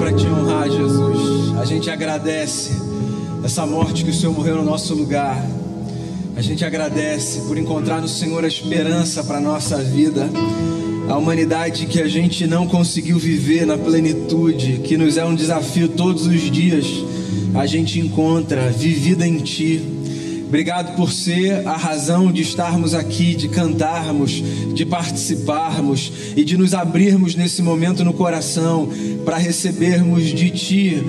para te honrar, Jesus. A gente agradece essa morte que o Senhor morreu no nosso lugar. A gente agradece por encontrar no Senhor a esperança para a nossa vida. A humanidade que a gente não conseguiu viver na plenitude, que nos é um desafio todos os dias, a gente encontra vivida em Ti. Obrigado por ser a razão de estarmos aqui, de cantarmos, de participarmos e de nos abrirmos nesse momento no coração para recebermos de Ti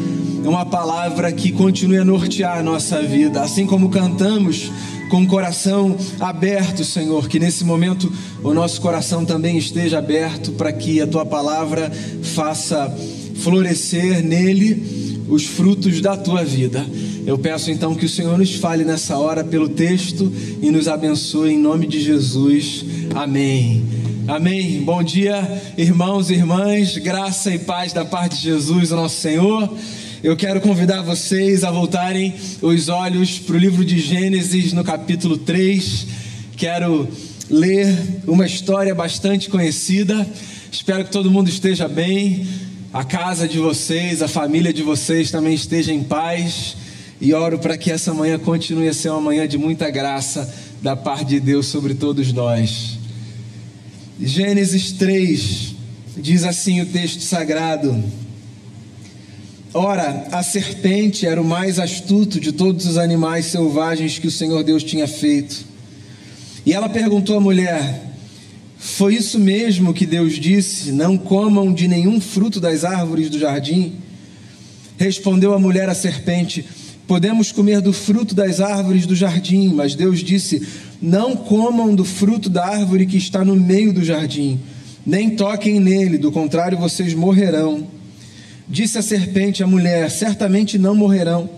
uma palavra que continue a nortear a nossa vida. Assim como cantamos com o coração aberto, Senhor, que nesse momento o nosso coração também esteja aberto para que a Tua palavra faça florescer nele os frutos da Tua vida. Eu peço então que o Senhor nos fale nessa hora pelo texto e nos abençoe em nome de Jesus. Amém. Amém. Bom dia, irmãos e irmãs. Graça e paz da parte de Jesus, nosso Senhor. Eu quero convidar vocês a voltarem os olhos para o livro de Gênesis, no capítulo 3. Quero ler uma história bastante conhecida. Espero que todo mundo esteja bem. A casa de vocês, a família de vocês também esteja em paz e oro para que essa manhã continue a ser uma manhã de muita graça da parte de Deus sobre todos nós. Gênesis 3 diz assim o texto sagrado: Ora, a serpente era o mais astuto de todos os animais selvagens que o Senhor Deus tinha feito. E ela perguntou à mulher: Foi isso mesmo que Deus disse? Não comam de nenhum fruto das árvores do jardim? Respondeu a mulher à serpente: Podemos comer do fruto das árvores do jardim, mas Deus disse: Não comam do fruto da árvore que está no meio do jardim, nem toquem nele, do contrário vocês morrerão. Disse a serpente à mulher: Certamente não morrerão.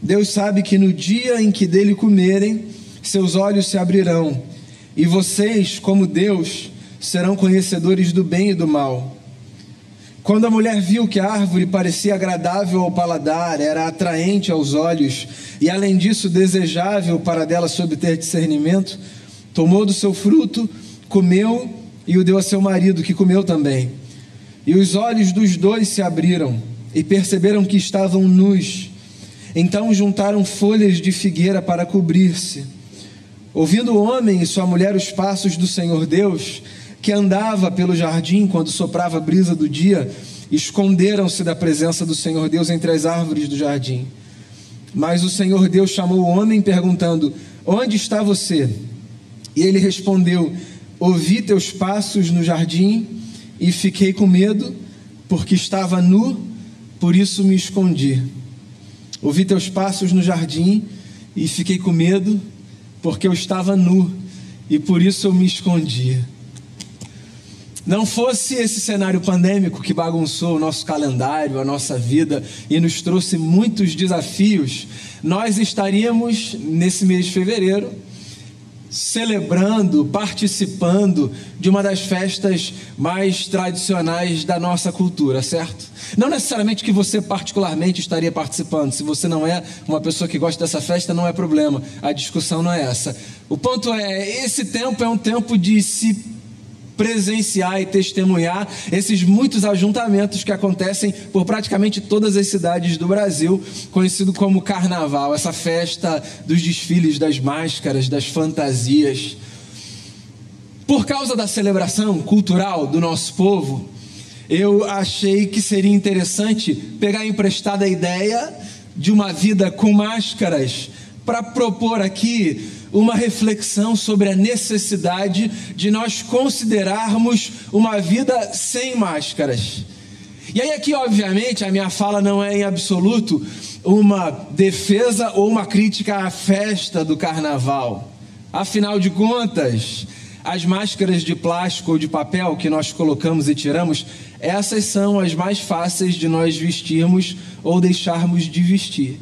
Deus sabe que no dia em que dele comerem, seus olhos se abrirão, e vocês, como Deus, serão conhecedores do bem e do mal. Quando a mulher viu que a árvore parecia agradável ao paladar, era atraente aos olhos e, além disso, desejável para dela sob ter discernimento, tomou do seu fruto, comeu e o deu a seu marido, que comeu também. E os olhos dos dois se abriram e perceberam que estavam nus. Então juntaram folhas de figueira para cobrir-se. Ouvindo o homem e sua mulher os passos do Senhor Deus, que andava pelo jardim quando soprava a brisa do dia, esconderam-se da presença do Senhor Deus entre as árvores do jardim. Mas o Senhor Deus chamou o homem, perguntando: Onde está você? E ele respondeu: Ouvi teus passos no jardim e fiquei com medo, porque estava nu, por isso me escondi. Ouvi teus passos no jardim e fiquei com medo, porque eu estava nu e por isso eu me escondi. Não fosse esse cenário pandêmico que bagunçou o nosso calendário, a nossa vida e nos trouxe muitos desafios, nós estaríamos nesse mês de fevereiro celebrando, participando de uma das festas mais tradicionais da nossa cultura, certo? Não necessariamente que você particularmente estaria participando, se você não é uma pessoa que gosta dessa festa, não é problema, a discussão não é essa. O ponto é: esse tempo é um tempo de se presenciar e testemunhar esses muitos ajuntamentos que acontecem por praticamente todas as cidades do Brasil, conhecido como Carnaval, essa festa dos desfiles, das máscaras, das fantasias. Por causa da celebração cultural do nosso povo, eu achei que seria interessante pegar emprestada a ideia de uma vida com máscaras para propor aqui uma reflexão sobre a necessidade de nós considerarmos uma vida sem máscaras. E aí, aqui, obviamente, a minha fala não é em absoluto uma defesa ou uma crítica à festa do carnaval. Afinal de contas, as máscaras de plástico ou de papel que nós colocamos e tiramos, essas são as mais fáceis de nós vestirmos ou deixarmos de vestir.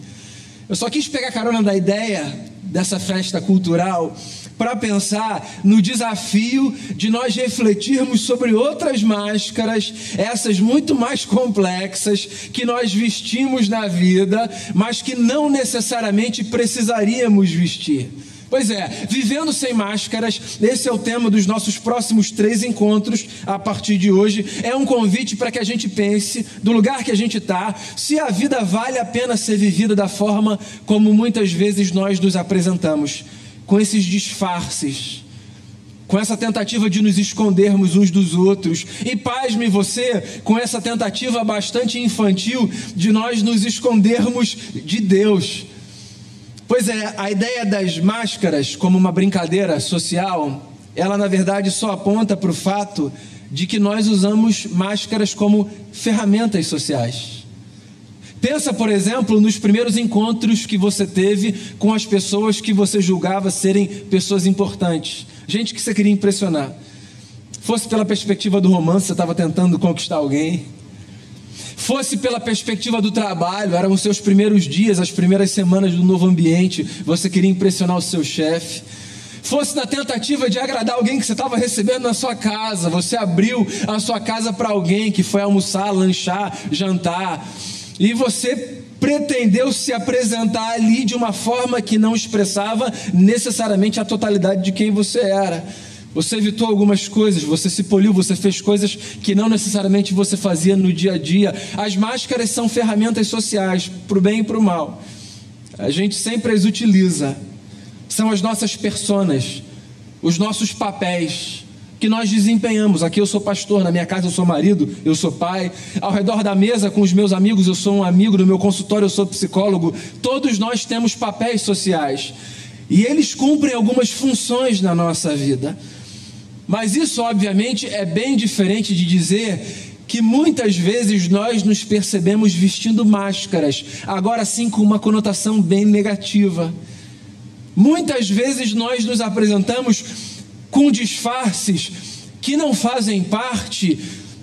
Eu só quis pegar carona da ideia dessa festa cultural para pensar no desafio de nós refletirmos sobre outras máscaras, essas muito mais complexas que nós vestimos na vida, mas que não necessariamente precisaríamos vestir. Pois é, vivendo sem máscaras, esse é o tema dos nossos próximos três encontros a partir de hoje. É um convite para que a gente pense, do lugar que a gente está, se a vida vale a pena ser vivida da forma como muitas vezes nós nos apresentamos, com esses disfarces, com essa tentativa de nos escondermos uns dos outros. E pasme você, com essa tentativa bastante infantil de nós nos escondermos de Deus. Pois é, a ideia das máscaras como uma brincadeira social, ela na verdade só aponta para o fato de que nós usamos máscaras como ferramentas sociais. Pensa, por exemplo, nos primeiros encontros que você teve com as pessoas que você julgava serem pessoas importantes, gente que você queria impressionar. Fosse pela perspectiva do romance, você estava tentando conquistar alguém fosse pela perspectiva do trabalho, eram os seus primeiros dias, as primeiras semanas do novo ambiente, você queria impressionar o seu chefe. Fosse na tentativa de agradar alguém que você estava recebendo na sua casa, você abriu a sua casa para alguém que foi almoçar, lanchar, jantar, e você pretendeu se apresentar ali de uma forma que não expressava necessariamente a totalidade de quem você era. Você evitou algumas coisas, você se poliu, você fez coisas que não necessariamente você fazia no dia a dia. As máscaras são ferramentas sociais, para o bem e para o mal. A gente sempre as utiliza. São as nossas personas, os nossos papéis que nós desempenhamos. Aqui eu sou pastor, na minha casa eu sou marido, eu sou pai. Ao redor da mesa com os meus amigos eu sou um amigo, no meu consultório eu sou psicólogo. Todos nós temos papéis sociais. E eles cumprem algumas funções na nossa vida. Mas isso, obviamente, é bem diferente de dizer que muitas vezes nós nos percebemos vestindo máscaras, agora sim com uma conotação bem negativa. Muitas vezes nós nos apresentamos com disfarces que não fazem parte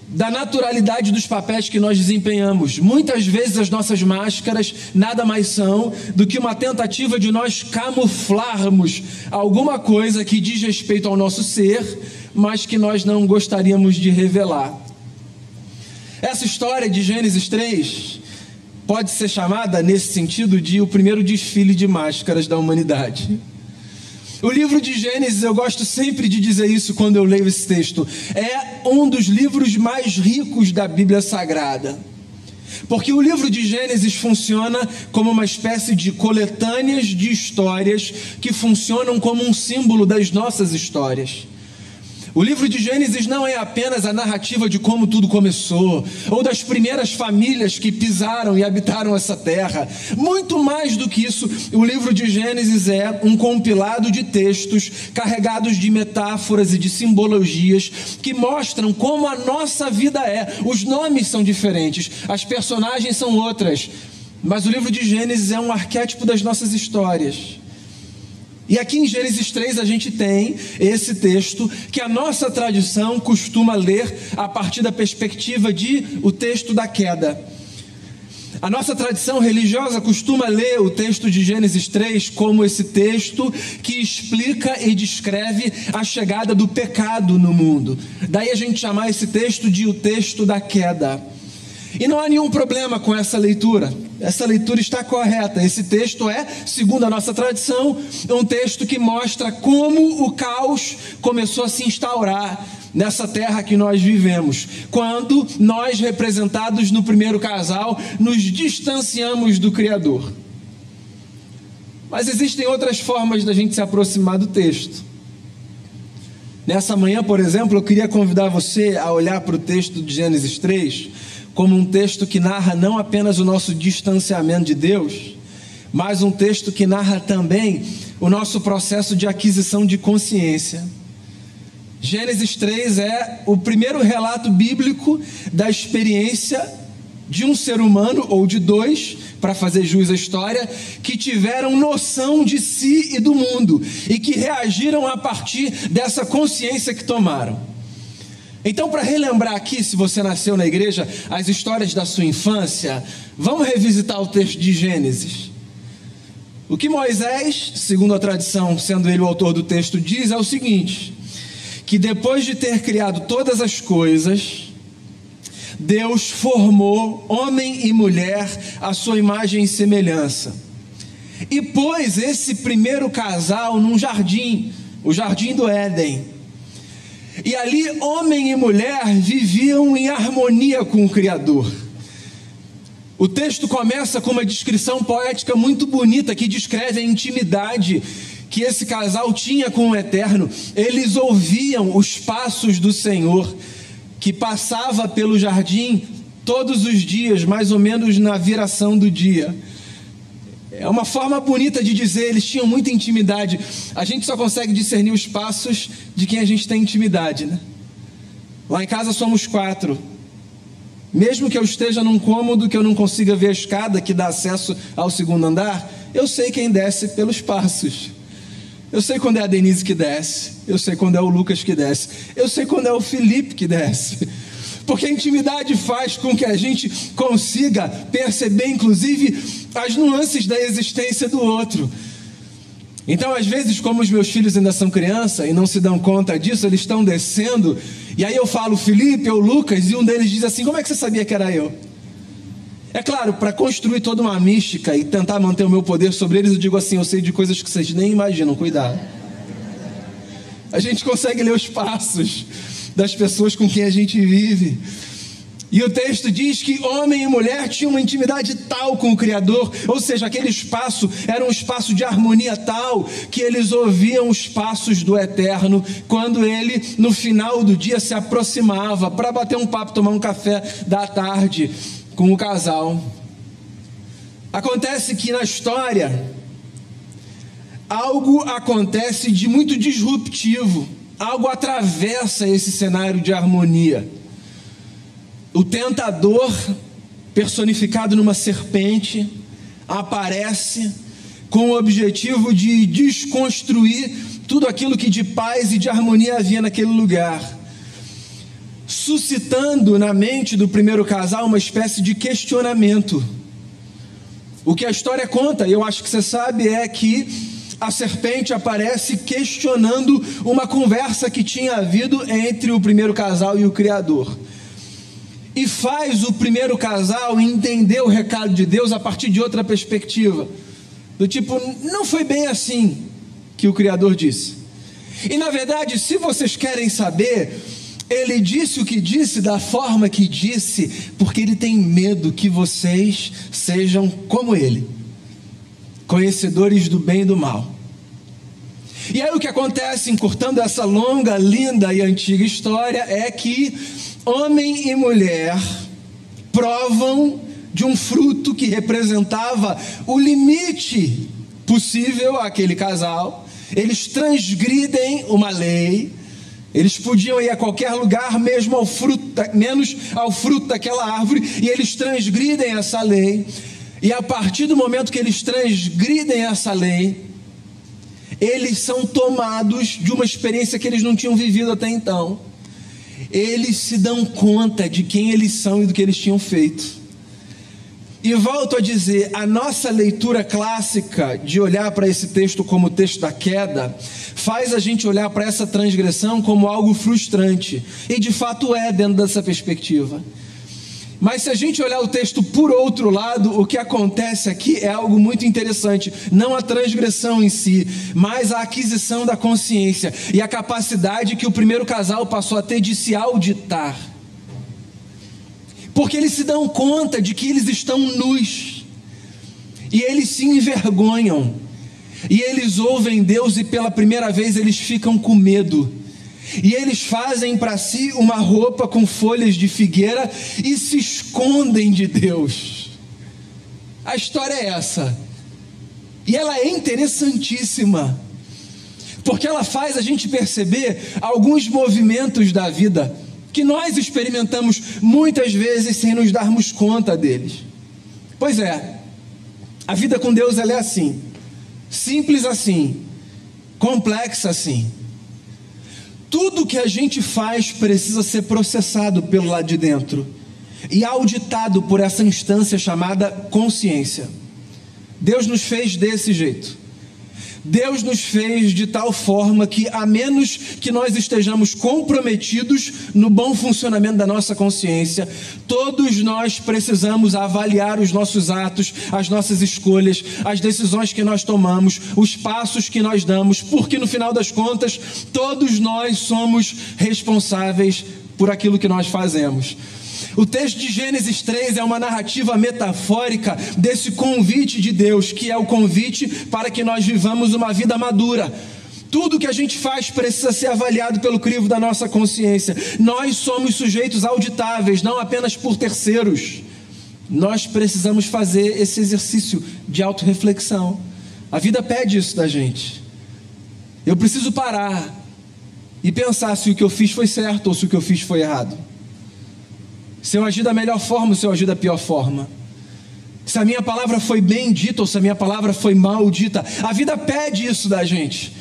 da naturalidade dos papéis que nós desempenhamos. Muitas vezes as nossas máscaras nada mais são do que uma tentativa de nós camuflarmos alguma coisa que diz respeito ao nosso ser, mas que nós não gostaríamos de revelar. Essa história de Gênesis 3 pode ser chamada, nesse sentido, de o primeiro desfile de máscaras da humanidade. O livro de Gênesis, eu gosto sempre de dizer isso quando eu leio esse texto, é um dos livros mais ricos da Bíblia Sagrada. Porque o livro de Gênesis funciona como uma espécie de coletâneas de histórias que funcionam como um símbolo das nossas histórias. O livro de Gênesis não é apenas a narrativa de como tudo começou, ou das primeiras famílias que pisaram e habitaram essa terra. Muito mais do que isso, o livro de Gênesis é um compilado de textos carregados de metáforas e de simbologias que mostram como a nossa vida é. Os nomes são diferentes, as personagens são outras, mas o livro de Gênesis é um arquétipo das nossas histórias. E aqui em Gênesis 3 a gente tem esse texto que a nossa tradição costuma ler a partir da perspectiva de o texto da queda. A nossa tradição religiosa costuma ler o texto de Gênesis 3 como esse texto que explica e descreve a chegada do pecado no mundo. Daí a gente chamar esse texto de o texto da queda. E não há nenhum problema com essa leitura. Essa leitura está correta. Esse texto é, segundo a nossa tradição, um texto que mostra como o caos começou a se instaurar nessa terra que nós vivemos. Quando nós, representados no primeiro casal, nos distanciamos do Criador. Mas existem outras formas da gente se aproximar do texto. Nessa manhã, por exemplo, eu queria convidar você a olhar para o texto de Gênesis 3 como um texto que narra não apenas o nosso distanciamento de Deus, mas um texto que narra também o nosso processo de aquisição de consciência. Gênesis 3 é o primeiro relato bíblico da experiência de um ser humano, ou de dois, para fazer jus à história, que tiveram noção de si e do mundo e que reagiram a partir dessa consciência que tomaram. Então, para relembrar aqui, se você nasceu na igreja, as histórias da sua infância, vamos revisitar o texto de Gênesis. O que Moisés, segundo a tradição, sendo ele o autor do texto, diz é o seguinte: que depois de ter criado todas as coisas, Deus formou homem e mulher à sua imagem e semelhança. e pôs esse primeiro casal num jardim, o jardim do Éden. E ali, homem e mulher viviam em harmonia com o Criador. O texto começa com uma descrição poética muito bonita que descreve a intimidade que esse casal tinha com o Eterno. Eles ouviam os passos do Senhor que passava pelo jardim todos os dias, mais ou menos na viração do dia. É uma forma bonita de dizer, eles tinham muita intimidade. A gente só consegue discernir os passos de quem a gente tem intimidade, né? Lá em casa somos quatro. Mesmo que eu esteja num cômodo que eu não consiga ver a escada que dá acesso ao segundo andar, eu sei quem desce pelos passos. Eu sei quando é a Denise que desce, eu sei quando é o Lucas que desce, eu sei quando é o Felipe que desce. Porque a intimidade faz com que a gente consiga perceber, inclusive, as nuances da existência do outro. Então, às vezes, como os meus filhos ainda são criança e não se dão conta disso, eles estão descendo, e aí eu falo Felipe ou Lucas, e um deles diz assim: Como é que você sabia que era eu? É claro, para construir toda uma mística e tentar manter o meu poder sobre eles, eu digo assim: eu sei de coisas que vocês nem imaginam, cuidado. A gente consegue ler os passos das pessoas com quem a gente vive. E o texto diz que homem e mulher tinham uma intimidade tal com o Criador, ou seja, aquele espaço era um espaço de harmonia tal que eles ouviam os passos do Eterno quando ele, no final do dia, se aproximava para bater um papo, tomar um café da tarde com o casal. Acontece que na história, algo acontece de muito disruptivo, algo atravessa esse cenário de harmonia. O tentador, personificado numa serpente, aparece com o objetivo de desconstruir tudo aquilo que de paz e de harmonia havia naquele lugar suscitando na mente do primeiro casal uma espécie de questionamento. O que a história conta, e eu acho que você sabe, é que a serpente aparece questionando uma conversa que tinha havido entre o primeiro casal e o Criador. E faz o primeiro casal entender o recado de Deus a partir de outra perspectiva. Do tipo, não foi bem assim que o Criador disse. E na verdade, se vocês querem saber, ele disse o que disse da forma que disse, porque ele tem medo que vocês sejam como ele, conhecedores do bem e do mal. E aí o que acontece, encurtando essa longa, linda e antiga história, é que homem e mulher provam de um fruto que representava o limite possível àquele casal. Eles transgridem uma lei, eles podiam ir a qualquer lugar, mesmo ao fruto, menos ao fruto daquela árvore, e eles transgridem essa lei. E a partir do momento que eles transgridem essa lei, eles são tomados de uma experiência que eles não tinham vivido até então. Eles se dão conta de quem eles são e do que eles tinham feito. E volto a dizer, a nossa leitura clássica de olhar para esse texto como o texto da queda, faz a gente olhar para essa transgressão como algo frustrante. E de fato é dentro dessa perspectiva. Mas se a gente olhar o texto por outro lado, o que acontece aqui é algo muito interessante. Não a transgressão em si, mas a aquisição da consciência e a capacidade que o primeiro casal passou a ter de se auditar porque eles se dão conta de que eles estão nus, e eles se envergonham, e eles ouvem Deus e pela primeira vez eles ficam com medo. E eles fazem para si uma roupa com folhas de figueira e se escondem de Deus. A história é essa. E ela é interessantíssima, porque ela faz a gente perceber alguns movimentos da vida que nós experimentamos muitas vezes sem nos darmos conta deles. Pois é, a vida com Deus ela é assim, simples assim, complexa assim. Tudo que a gente faz precisa ser processado pelo lado de dentro e auditado por essa instância chamada consciência. Deus nos fez desse jeito. Deus nos fez de tal forma que, a menos que nós estejamos comprometidos no bom funcionamento da nossa consciência, todos nós precisamos avaliar os nossos atos, as nossas escolhas, as decisões que nós tomamos, os passos que nós damos, porque no final das contas, todos nós somos responsáveis por aquilo que nós fazemos. O texto de Gênesis 3 é uma narrativa metafórica desse convite de Deus, que é o convite para que nós vivamos uma vida madura. Tudo que a gente faz precisa ser avaliado pelo crivo da nossa consciência. Nós somos sujeitos auditáveis, não apenas por terceiros. Nós precisamos fazer esse exercício de autorreflexão. A vida pede isso da gente. Eu preciso parar e pensar se o que eu fiz foi certo ou se o que eu fiz foi errado se eu agir da melhor forma ou se eu agir da pior forma. Se a minha palavra foi bem dita ou se a minha palavra foi mal dita. A vida pede isso da gente.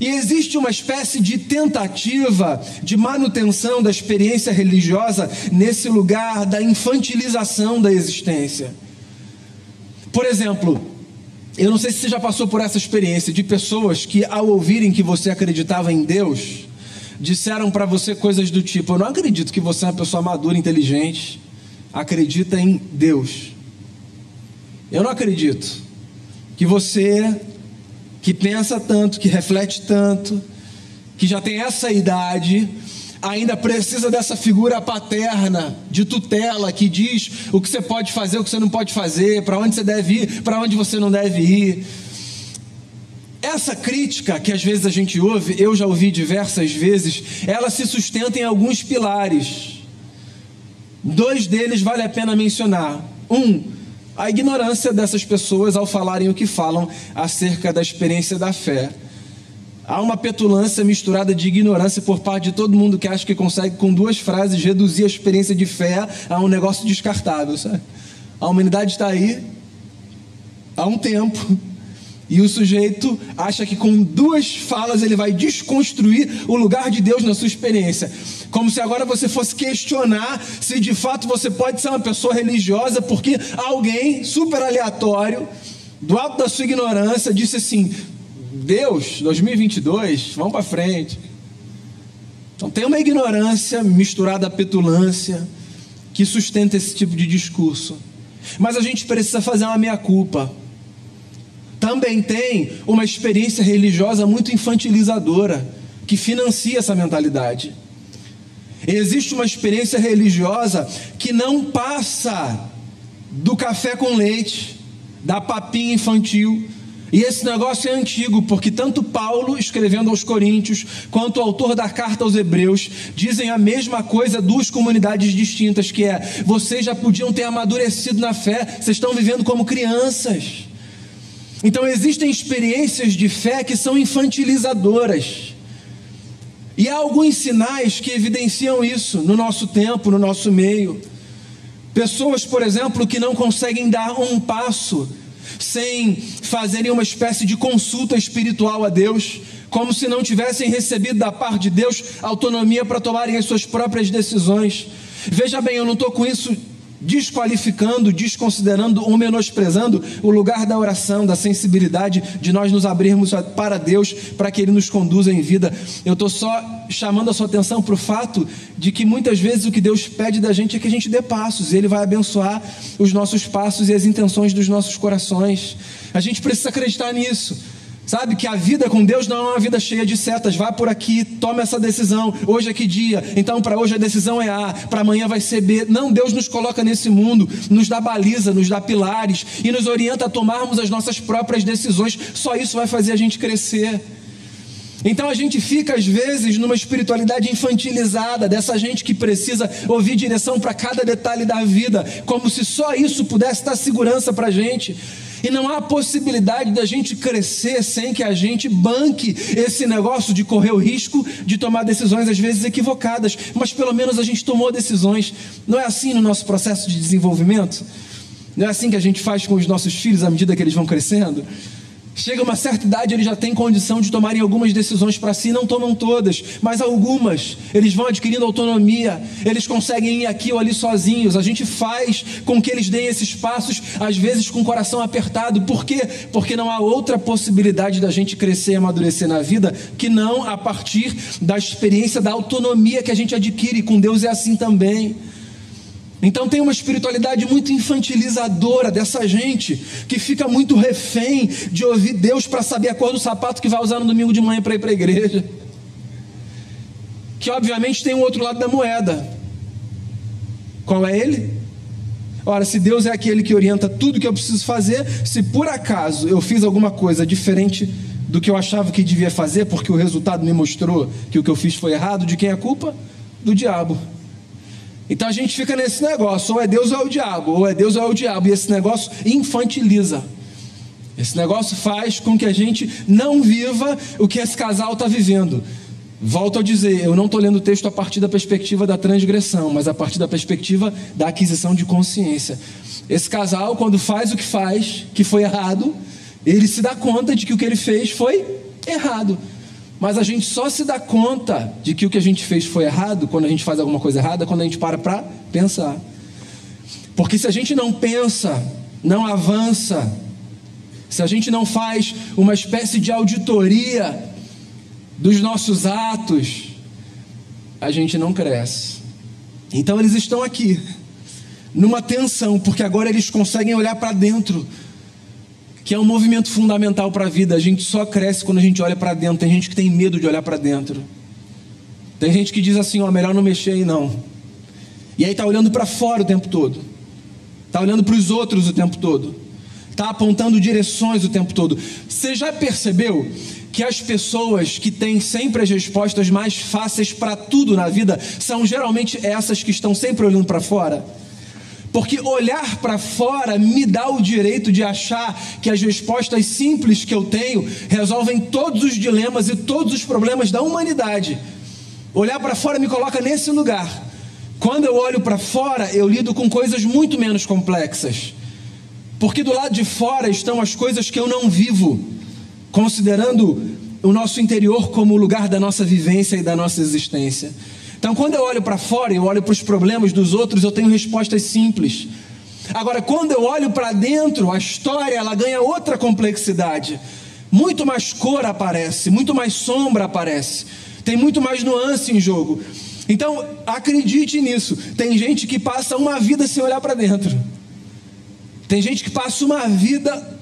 E existe uma espécie de tentativa de manutenção da experiência religiosa nesse lugar da infantilização da existência. Por exemplo, eu não sei se você já passou por essa experiência de pessoas que, ao ouvirem que você acreditava em Deus, disseram para você coisas do tipo: Eu não acredito que você é uma pessoa madura, inteligente, acredita em Deus. Eu não acredito que você, que pensa tanto, que reflete tanto, que já tem essa idade, ainda precisa dessa figura paterna, de tutela, que diz o que você pode fazer, o que você não pode fazer, para onde você deve ir, para onde você não deve ir. Essa crítica que às vezes a gente ouve, eu já ouvi diversas vezes, ela se sustenta em alguns pilares. Dois deles vale a pena mencionar. Um, a ignorância dessas pessoas ao falarem o que falam acerca da experiência da fé. Há uma petulância misturada de ignorância por parte de todo mundo que acha que consegue, com duas frases, reduzir a experiência de fé a um negócio descartável. Sabe? A humanidade está aí há um tempo e o sujeito acha que com duas falas ele vai desconstruir o lugar de Deus na sua experiência. Como se agora você fosse questionar se de fato você pode ser uma pessoa religiosa, porque alguém super aleatório, do alto da sua ignorância, disse assim: Deus, 2022, vamos para frente. Então tem uma ignorância misturada à petulância que sustenta esse tipo de discurso. Mas a gente precisa fazer uma meia-culpa também tem uma experiência religiosa muito infantilizadora, que financia essa mentalidade. Existe uma experiência religiosa que não passa do café com leite, da papinha infantil. E esse negócio é antigo, porque tanto Paulo, escrevendo aos Coríntios, quanto o autor da carta aos Hebreus, dizem a mesma coisa, duas comunidades distintas, que é: vocês já podiam ter amadurecido na fé, vocês estão vivendo como crianças. Então existem experiências de fé que são infantilizadoras. E há alguns sinais que evidenciam isso no nosso tempo, no nosso meio. Pessoas, por exemplo, que não conseguem dar um passo sem fazerem uma espécie de consulta espiritual a Deus, como se não tivessem recebido da parte de Deus autonomia para tomarem as suas próprias decisões. Veja bem, eu não estou com isso desqualificando, desconsiderando ou menosprezando o lugar da oração, da sensibilidade de nós nos abrirmos para Deus, para que Ele nos conduza em vida. Eu estou só chamando a sua atenção para o fato de que muitas vezes o que Deus pede da gente é que a gente dê passos, e Ele vai abençoar os nossos passos e as intenções dos nossos corações. A gente precisa acreditar nisso. Sabe que a vida com Deus não é uma vida cheia de setas. Vá por aqui, tome essa decisão. Hoje é que dia? Então, para hoje a decisão é A, para amanhã vai ser B. Não, Deus nos coloca nesse mundo, nos dá baliza, nos dá pilares e nos orienta a tomarmos as nossas próprias decisões. Só isso vai fazer a gente crescer. Então a gente fica às vezes numa espiritualidade infantilizada, dessa gente que precisa ouvir direção para cada detalhe da vida, como se só isso pudesse dar segurança para a gente. E não há possibilidade da gente crescer sem que a gente banque esse negócio de correr o risco de tomar decisões às vezes equivocadas, mas pelo menos a gente tomou decisões. Não é assim no nosso processo de desenvolvimento? Não é assim que a gente faz com os nossos filhos à medida que eles vão crescendo? Chega uma certa idade, eles já têm condição de tomarem algumas decisões para si, não tomam todas, mas algumas. Eles vão adquirindo autonomia, eles conseguem ir aqui ou ali sozinhos. A gente faz com que eles deem esses passos, às vezes com o coração apertado. Por quê? Porque não há outra possibilidade da gente crescer e amadurecer na vida que não a partir da experiência da autonomia que a gente adquire. Com Deus é assim também. Então tem uma espiritualidade muito infantilizadora dessa gente que fica muito refém de ouvir Deus para saber a cor do sapato que vai usar no domingo de manhã para ir para a igreja. Que obviamente tem um outro lado da moeda. Qual é ele? Ora, se Deus é aquele que orienta tudo que eu preciso fazer, se por acaso eu fiz alguma coisa diferente do que eu achava que devia fazer, porque o resultado me mostrou que o que eu fiz foi errado, de quem é a culpa? Do diabo. Então a gente fica nesse negócio, ou é Deus ou é o diabo, ou é Deus ou é o diabo, e esse negócio infantiliza. Esse negócio faz com que a gente não viva o que esse casal está vivendo. Volto a dizer, eu não estou lendo o texto a partir da perspectiva da transgressão, mas a partir da perspectiva da aquisição de consciência. Esse casal, quando faz o que faz, que foi errado, ele se dá conta de que o que ele fez foi errado. Mas a gente só se dá conta de que o que a gente fez foi errado quando a gente faz alguma coisa errada, quando a gente para para pensar. Porque se a gente não pensa, não avança, se a gente não faz uma espécie de auditoria dos nossos atos, a gente não cresce. Então eles estão aqui, numa tensão, porque agora eles conseguem olhar para dentro que é um movimento fundamental para a vida. A gente só cresce quando a gente olha para dentro. Tem gente que tem medo de olhar para dentro. Tem gente que diz assim, ó, melhor não mexer aí não. E aí tá olhando para fora o tempo todo. Tá olhando para os outros o tempo todo. Tá apontando direções o tempo todo. Você já percebeu que as pessoas que têm sempre as respostas mais fáceis para tudo na vida são geralmente essas que estão sempre olhando para fora? Porque olhar para fora me dá o direito de achar que as respostas simples que eu tenho resolvem todos os dilemas e todos os problemas da humanidade. Olhar para fora me coloca nesse lugar. Quando eu olho para fora, eu lido com coisas muito menos complexas. Porque do lado de fora estão as coisas que eu não vivo, considerando o nosso interior como o lugar da nossa vivência e da nossa existência. Então, quando eu olho para fora e olho para os problemas dos outros, eu tenho respostas simples. Agora, quando eu olho para dentro, a história ela ganha outra complexidade. Muito mais cor aparece, muito mais sombra aparece, tem muito mais nuance em jogo. Então, acredite nisso. Tem gente que passa uma vida sem olhar para dentro. Tem gente que passa uma vida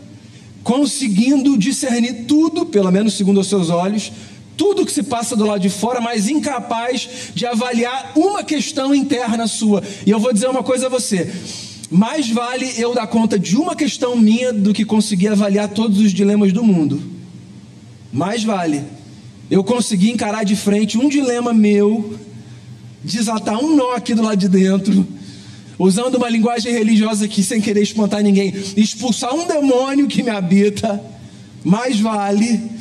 conseguindo discernir tudo, pelo menos segundo os seus olhos, tudo que se passa do lado de fora, mas incapaz de avaliar uma questão interna sua. E eu vou dizer uma coisa a você: mais vale eu dar conta de uma questão minha do que conseguir avaliar todos os dilemas do mundo. Mais vale eu conseguir encarar de frente um dilema meu, desatar um nó aqui do lado de dentro, usando uma linguagem religiosa aqui sem querer espantar ninguém, expulsar um demônio que me habita. Mais vale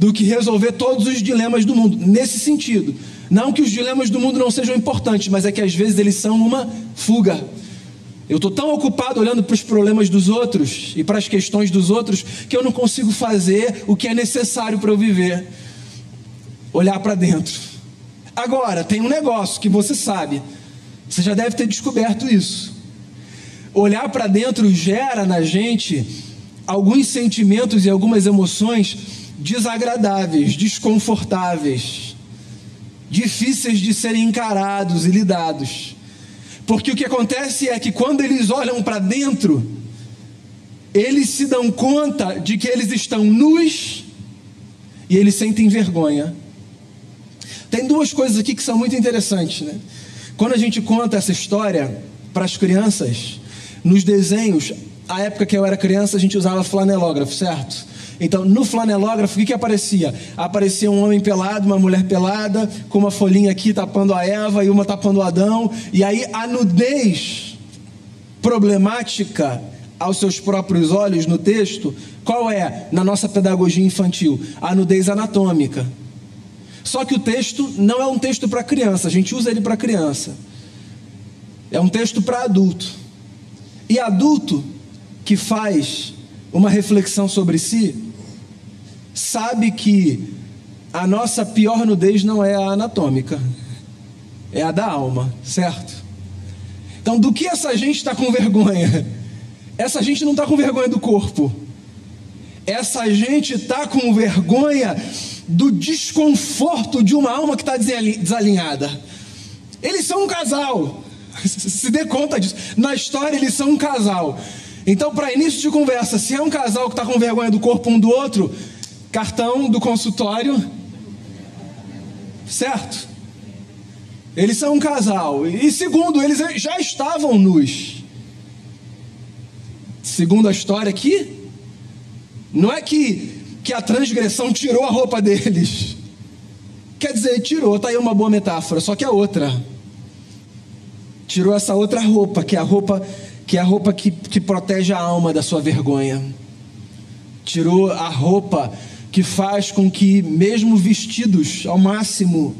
do que resolver todos os dilemas do mundo, nesse sentido. Não que os dilemas do mundo não sejam importantes, mas é que às vezes eles são uma fuga. Eu estou tão ocupado olhando para os problemas dos outros e para as questões dos outros que eu não consigo fazer o que é necessário para eu viver. Olhar para dentro. Agora, tem um negócio que você sabe, você já deve ter descoberto isso. Olhar para dentro gera na gente alguns sentimentos e algumas emoções desagradáveis, desconfortáveis, difíceis de serem encarados e lidados. Porque o que acontece é que quando eles olham para dentro, eles se dão conta de que eles estão nus e eles sentem vergonha. Tem duas coisas aqui que são muito interessantes, né? Quando a gente conta essa história para as crianças, nos desenhos, a época que eu era criança, a gente usava flanelógrafo, certo? Então, no flanelógrafo, o que, que aparecia? Aparecia um homem pelado, uma mulher pelada, com uma folhinha aqui tapando a Eva e uma tapando o Adão. E aí a nudez problemática aos seus próprios olhos no texto, qual é na nossa pedagogia infantil? A nudez anatômica. Só que o texto não é um texto para criança, a gente usa ele para criança. É um texto para adulto. E adulto que faz uma reflexão sobre si, sabe que a nossa pior nudez não é a anatômica, é a da alma, certo? Então, do que essa gente está com vergonha? Essa gente não está com vergonha do corpo. Essa gente está com vergonha do desconforto de uma alma que está desalinhada. Eles são um casal. Se dê conta disso. Na história, eles são um casal. Então, para início de conversa, se é um casal que está com vergonha do corpo um do outro, cartão do consultório, certo? Eles são um casal. E segundo, eles já estavam nus. Segundo a história aqui, não é que, que a transgressão tirou a roupa deles. Quer dizer, tirou, tá aí uma boa metáfora, só que a outra. Tirou essa outra roupa, que é a roupa que é a roupa que, que protege a alma da sua vergonha. Tirou a roupa que faz com que, mesmo vestidos ao máximo,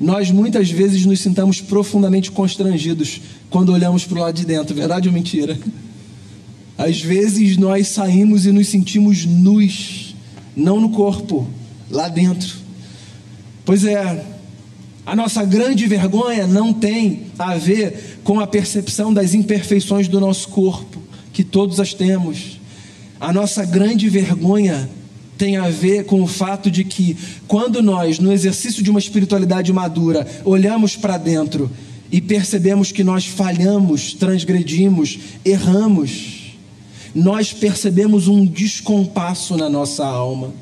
nós muitas vezes nos sintamos profundamente constrangidos quando olhamos para o lado de dentro, verdade ou mentira? Às vezes nós saímos e nos sentimos nus, não no corpo, lá dentro. Pois é, a nossa grande vergonha não tem a ver com a percepção das imperfeições do nosso corpo, que todos as temos. A nossa grande vergonha tem a ver com o fato de que, quando nós, no exercício de uma espiritualidade madura, olhamos para dentro e percebemos que nós falhamos, transgredimos, erramos, nós percebemos um descompasso na nossa alma.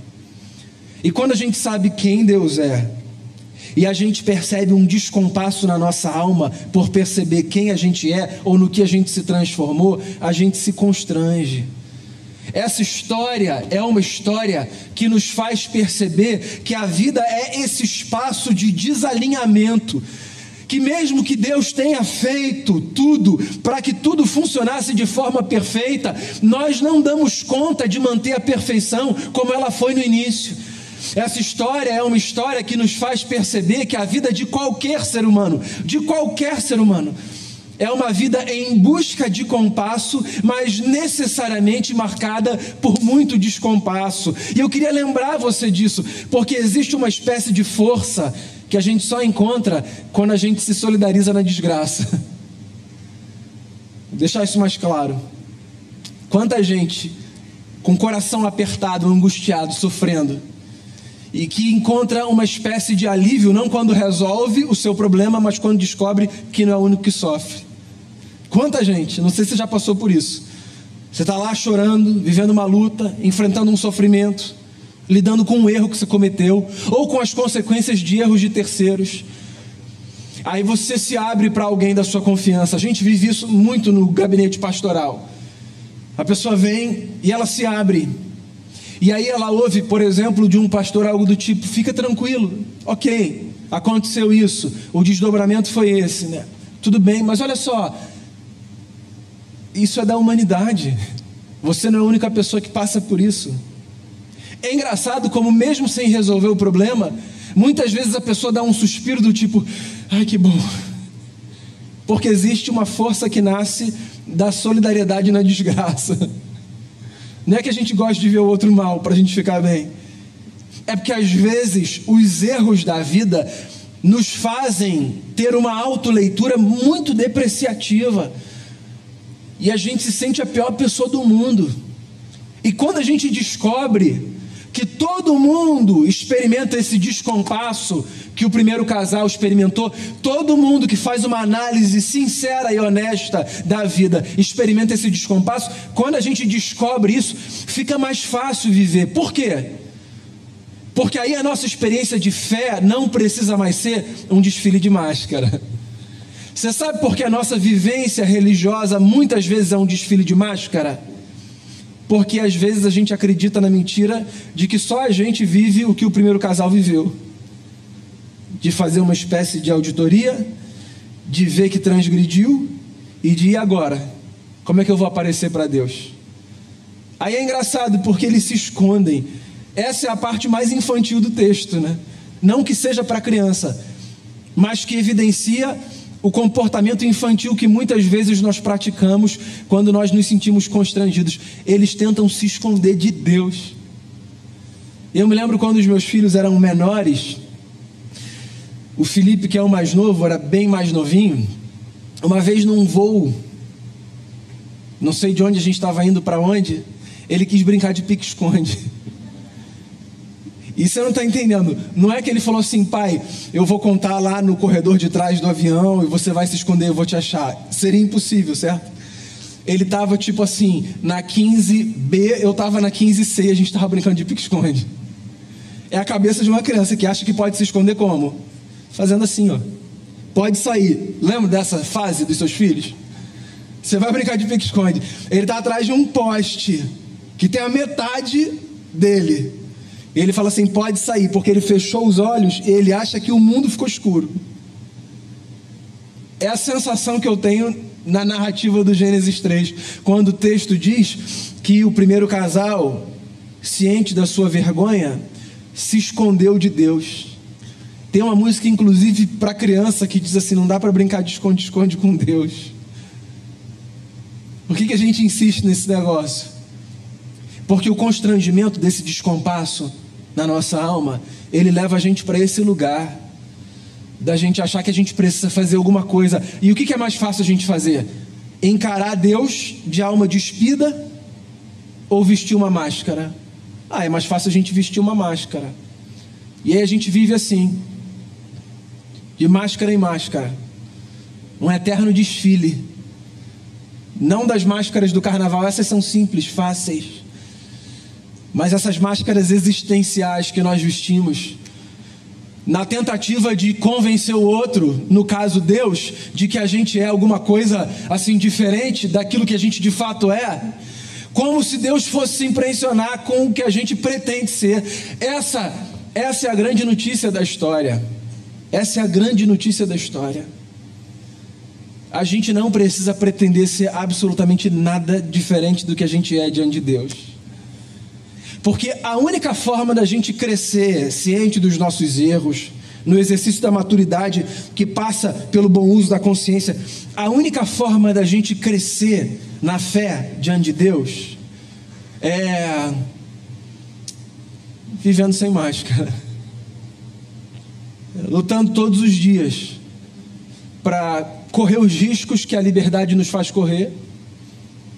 E quando a gente sabe quem Deus é, e a gente percebe um descompasso na nossa alma por perceber quem a gente é ou no que a gente se transformou, a gente se constrange. Essa história é uma história que nos faz perceber que a vida é esse espaço de desalinhamento. Que mesmo que Deus tenha feito tudo para que tudo funcionasse de forma perfeita, nós não damos conta de manter a perfeição como ela foi no início. Essa história é uma história que nos faz perceber que a vida de qualquer ser humano, de qualquer ser humano, é uma vida em busca de compasso, mas necessariamente marcada por muito descompasso. E eu queria lembrar você disso, porque existe uma espécie de força que a gente só encontra quando a gente se solidariza na desgraça. Vou deixar isso mais claro. Quanta gente com coração apertado, angustiado, sofrendo, e que encontra uma espécie de alívio, não quando resolve o seu problema, mas quando descobre que não é o único que sofre. Quanta gente, não sei se você já passou por isso. Você está lá chorando, vivendo uma luta, enfrentando um sofrimento, lidando com um erro que você cometeu, ou com as consequências de erros de terceiros. Aí você se abre para alguém da sua confiança. A gente vive isso muito no gabinete pastoral. A pessoa vem e ela se abre e aí ela ouve, por exemplo, de um pastor algo do tipo: fica tranquilo, ok, aconteceu isso, o desdobramento foi esse, né? Tudo bem, mas olha só, isso é da humanidade. Você não é a única pessoa que passa por isso. É engraçado como, mesmo sem resolver o problema, muitas vezes a pessoa dá um suspiro do tipo: ai que bom. Porque existe uma força que nasce da solidariedade na desgraça. Não é que a gente gosta de ver o outro mal para a gente ficar bem. É porque às vezes os erros da vida nos fazem ter uma autoleitura muito depreciativa. E a gente se sente a pior pessoa do mundo. E quando a gente descobre que todo mundo experimenta esse descompasso que o primeiro casal experimentou, todo mundo que faz uma análise sincera e honesta da vida experimenta esse descompasso. Quando a gente descobre isso, fica mais fácil viver. Por quê? Porque aí a nossa experiência de fé não precisa mais ser um desfile de máscara. Você sabe por que a nossa vivência religiosa muitas vezes é um desfile de máscara? Porque às vezes a gente acredita na mentira de que só a gente vive o que o primeiro casal viveu. De fazer uma espécie de auditoria, de ver que transgrediu e de ir agora. Como é que eu vou aparecer para Deus? Aí é engraçado porque eles se escondem. Essa é a parte mais infantil do texto, né? Não que seja para criança, mas que evidencia o comportamento infantil que muitas vezes nós praticamos quando nós nos sentimos constrangidos. Eles tentam se esconder de Deus. Eu me lembro quando os meus filhos eram menores, o Felipe, que é o mais novo, era bem mais novinho. Uma vez num voo, não sei de onde a gente estava indo para onde, ele quis brincar de pique-esconde. E você não está entendendo. Não é que ele falou assim, pai, eu vou contar lá no corredor de trás do avião e você vai se esconder, eu vou te achar. Seria impossível, certo? Ele estava tipo assim, na 15B, eu estava na 15C, a gente estava brincando de pique-esconde. É a cabeça de uma criança que acha que pode se esconder como? Fazendo assim, ó. Pode sair. Lembra dessa fase dos seus filhos? Você vai brincar de pique-esconde. Ele está atrás de um poste que tem a metade dele. Ele fala assim: pode sair, porque ele fechou os olhos e ele acha que o mundo ficou escuro. É a sensação que eu tenho na narrativa do Gênesis 3, quando o texto diz que o primeiro casal, ciente da sua vergonha, se escondeu de Deus. Tem uma música, inclusive, para criança que diz assim: não dá para brincar de esconde-esconde com Deus. Por que, que a gente insiste nesse negócio? Porque o constrangimento desse descompasso na nossa alma, ele leva a gente para esse lugar da gente achar que a gente precisa fazer alguma coisa. E o que é mais fácil a gente fazer? Encarar Deus de alma despida ou vestir uma máscara? Ah, é mais fácil a gente vestir uma máscara. E aí a gente vive assim, de máscara em máscara, um eterno desfile. Não das máscaras do carnaval, essas são simples, fáceis. Mas essas máscaras existenciais que nós vestimos, na tentativa de convencer o outro, no caso Deus, de que a gente é alguma coisa assim diferente daquilo que a gente de fato é, como se Deus fosse se impressionar com o que a gente pretende ser. Essa, essa é a grande notícia da história. Essa é a grande notícia da história. A gente não precisa pretender ser absolutamente nada diferente do que a gente é diante de Deus. Porque a única forma da gente crescer ciente dos nossos erros, no exercício da maturidade que passa pelo bom uso da consciência, a única forma da gente crescer na fé diante de Deus é vivendo sem máscara, lutando todos os dias para correr os riscos que a liberdade nos faz correr.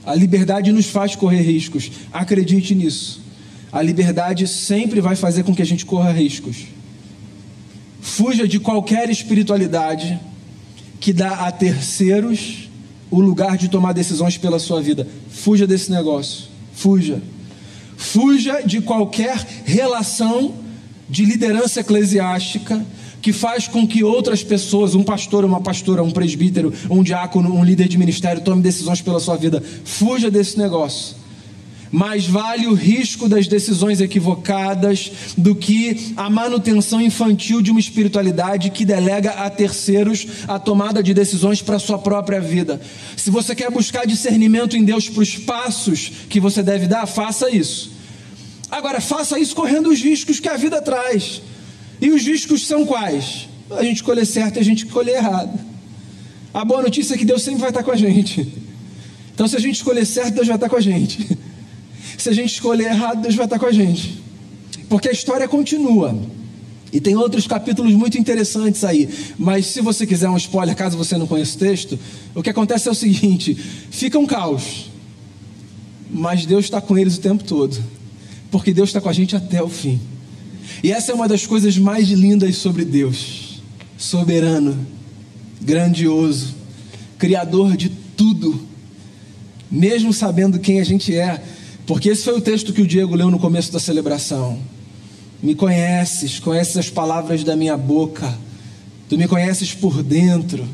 A liberdade nos faz correr riscos, acredite nisso. A liberdade sempre vai fazer com que a gente corra riscos. Fuja de qualquer espiritualidade que dá a terceiros o lugar de tomar decisões pela sua vida. Fuja desse negócio. Fuja. Fuja de qualquer relação de liderança eclesiástica que faz com que outras pessoas, um pastor, uma pastora, um presbítero, um diácono, um líder de ministério, tome decisões pela sua vida. Fuja desse negócio mais vale o risco das decisões equivocadas do que a manutenção infantil de uma espiritualidade que delega a terceiros a tomada de decisões para a sua própria vida. Se você quer buscar discernimento em Deus para os passos que você deve dar, faça isso. Agora, faça isso correndo os riscos que a vida traz. E os riscos são quais? A gente escolher certo e a gente escolher errado. A boa notícia é que Deus sempre vai estar com a gente. Então, se a gente escolher certo, Deus vai estar com a gente. Se a gente escolher errado, Deus vai estar com a gente. Porque a história continua. E tem outros capítulos muito interessantes aí. Mas se você quiser um spoiler, caso você não conheça o texto, o que acontece é o seguinte: fica um caos. Mas Deus está com eles o tempo todo. Porque Deus está com a gente até o fim. E essa é uma das coisas mais lindas sobre Deus: soberano, grandioso, criador de tudo. Mesmo sabendo quem a gente é, porque esse foi o texto que o Diego leu no começo da celebração. Me conheces, conheces as palavras da minha boca, tu me conheces por dentro.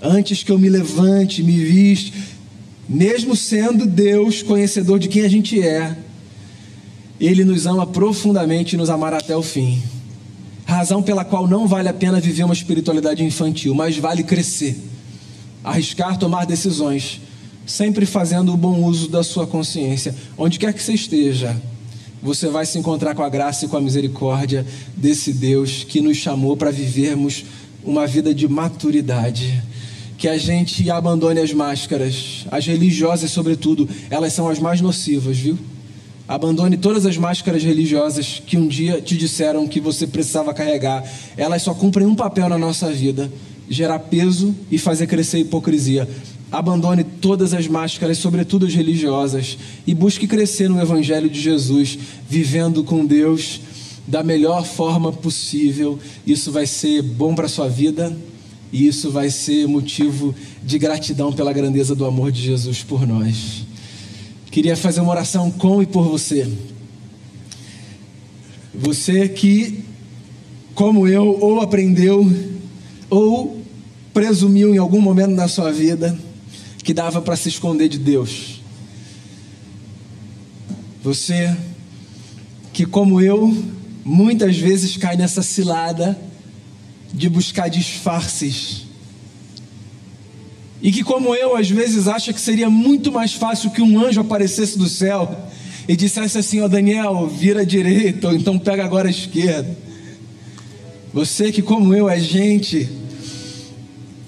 Antes que eu me levante, me viste, mesmo sendo Deus conhecedor de quem a gente é, Ele nos ama profundamente e nos amará até o fim. Razão pela qual não vale a pena viver uma espiritualidade infantil, mas vale crescer, arriscar tomar decisões sempre fazendo o bom uso da sua consciência. Onde quer que você esteja, você vai se encontrar com a graça e com a misericórdia desse Deus que nos chamou para vivermos uma vida de maturidade. Que a gente abandone as máscaras, as religiosas, sobretudo, elas são as mais nocivas, viu? Abandone todas as máscaras religiosas que um dia te disseram que você precisava carregar. Elas só cumprem um papel na nossa vida: gerar peso e fazer crescer a hipocrisia. Abandone todas as máscaras, sobretudo as religiosas, e busque crescer no Evangelho de Jesus, vivendo com Deus da melhor forma possível. Isso vai ser bom para a sua vida e isso vai ser motivo de gratidão pela grandeza do amor de Jesus por nós. Queria fazer uma oração com e por você. Você que, como eu, ou aprendeu, ou presumiu em algum momento da sua vida que dava para se esconder de Deus. Você que, como eu, muitas vezes cai nessa cilada de buscar disfarces. E que, como eu, às vezes acha que seria muito mais fácil que um anjo aparecesse do céu e dissesse assim: Ó oh, Daniel, vira à direita, ou então pega agora a esquerda. Você que, como eu, é gente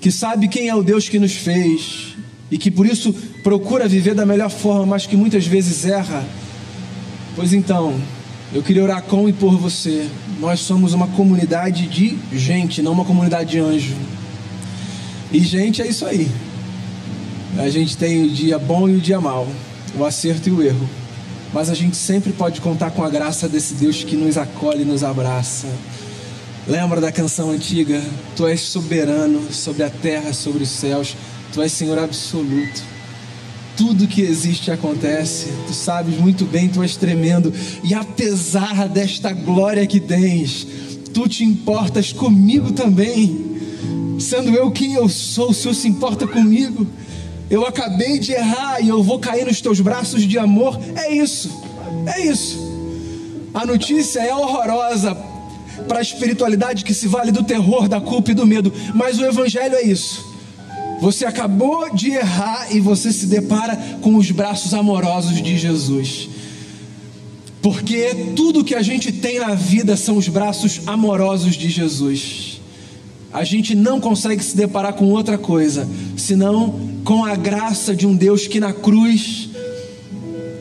que sabe quem é o Deus que nos fez e que por isso procura viver da melhor forma, mas que muitas vezes erra. Pois então, eu queria orar com e por você. Nós somos uma comunidade de gente, não uma comunidade de anjo. E gente é isso aí. A gente tem o dia bom e o dia mau, o acerto e o erro. Mas a gente sempre pode contar com a graça desse Deus que nos acolhe e nos abraça. Lembra da canção antiga? Tu és soberano sobre a terra, sobre os céus. Tu és Senhor absoluto tudo que existe acontece. Tu sabes muito bem, tu és tremendo. E apesar desta glória que tens, tu te importas comigo também. Sendo eu quem eu sou, o Senhor se importa comigo. Eu acabei de errar e eu vou cair nos teus braços de amor. É isso, é isso. A notícia é horrorosa para a espiritualidade que se vale do terror, da culpa e do medo, mas o Evangelho é isso. Você acabou de errar e você se depara com os braços amorosos de Jesus. Porque tudo que a gente tem na vida são os braços amorosos de Jesus. A gente não consegue se deparar com outra coisa, senão com a graça de um Deus que na cruz,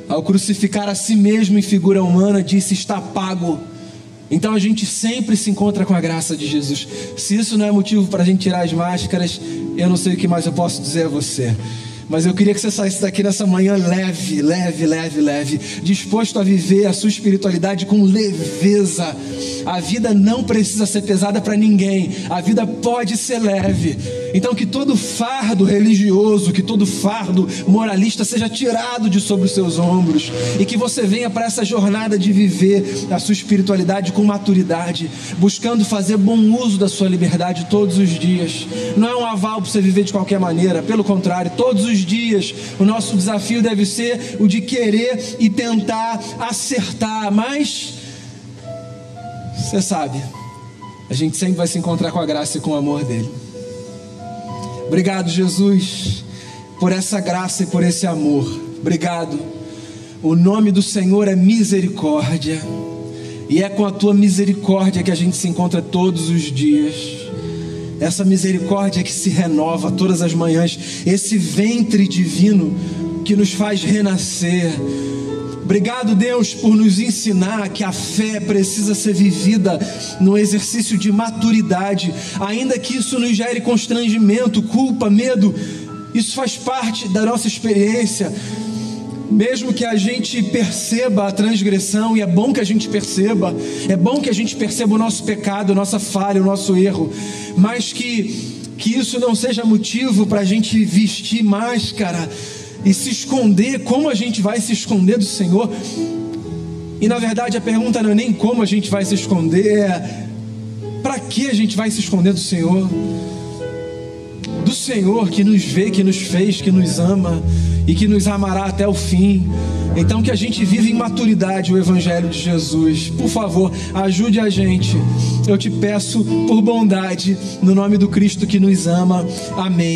ao crucificar a si mesmo em figura humana, disse: Está pago então a gente sempre se encontra com a graça de Jesus. Se isso não é motivo para a gente tirar as máscaras, eu não sei o que mais eu posso dizer a você. Mas eu queria que você saísse daqui nessa manhã leve, leve, leve, leve, disposto a viver a sua espiritualidade com leveza. A vida não precisa ser pesada para ninguém, a vida pode ser leve. Então, que todo fardo religioso, que todo fardo moralista seja tirado de sobre os seus ombros e que você venha para essa jornada de viver a sua espiritualidade com maturidade, buscando fazer bom uso da sua liberdade todos os dias. Não é um aval para você viver de qualquer maneira, pelo contrário, todos os dias o nosso desafio deve ser o de querer e tentar acertar, mas você sabe, a gente sempre vai se encontrar com a graça e com o amor dele. Obrigado, Jesus, por essa graça e por esse amor. Obrigado. O nome do Senhor é misericórdia. E é com a tua misericórdia que a gente se encontra todos os dias. Essa misericórdia que se renova todas as manhãs, esse ventre divino que nos faz renascer. Obrigado, Deus, por nos ensinar que a fé precisa ser vivida no exercício de maturidade, ainda que isso nos gere constrangimento, culpa, medo. Isso faz parte da nossa experiência. Mesmo que a gente perceba a transgressão, e é bom que a gente perceba, é bom que a gente perceba o nosso pecado, a nossa falha, o nosso erro, mas que, que isso não seja motivo para a gente vestir máscara e se esconder, como a gente vai se esconder do Senhor? E na verdade a pergunta não é nem como a gente vai se esconder, é para que a gente vai se esconder do Senhor? Do Senhor que nos vê, que nos fez, que nos ama e que nos amará até o fim. Então que a gente viva em maturidade o Evangelho de Jesus. Por favor, ajude a gente. Eu te peço por bondade, no nome do Cristo que nos ama. Amém.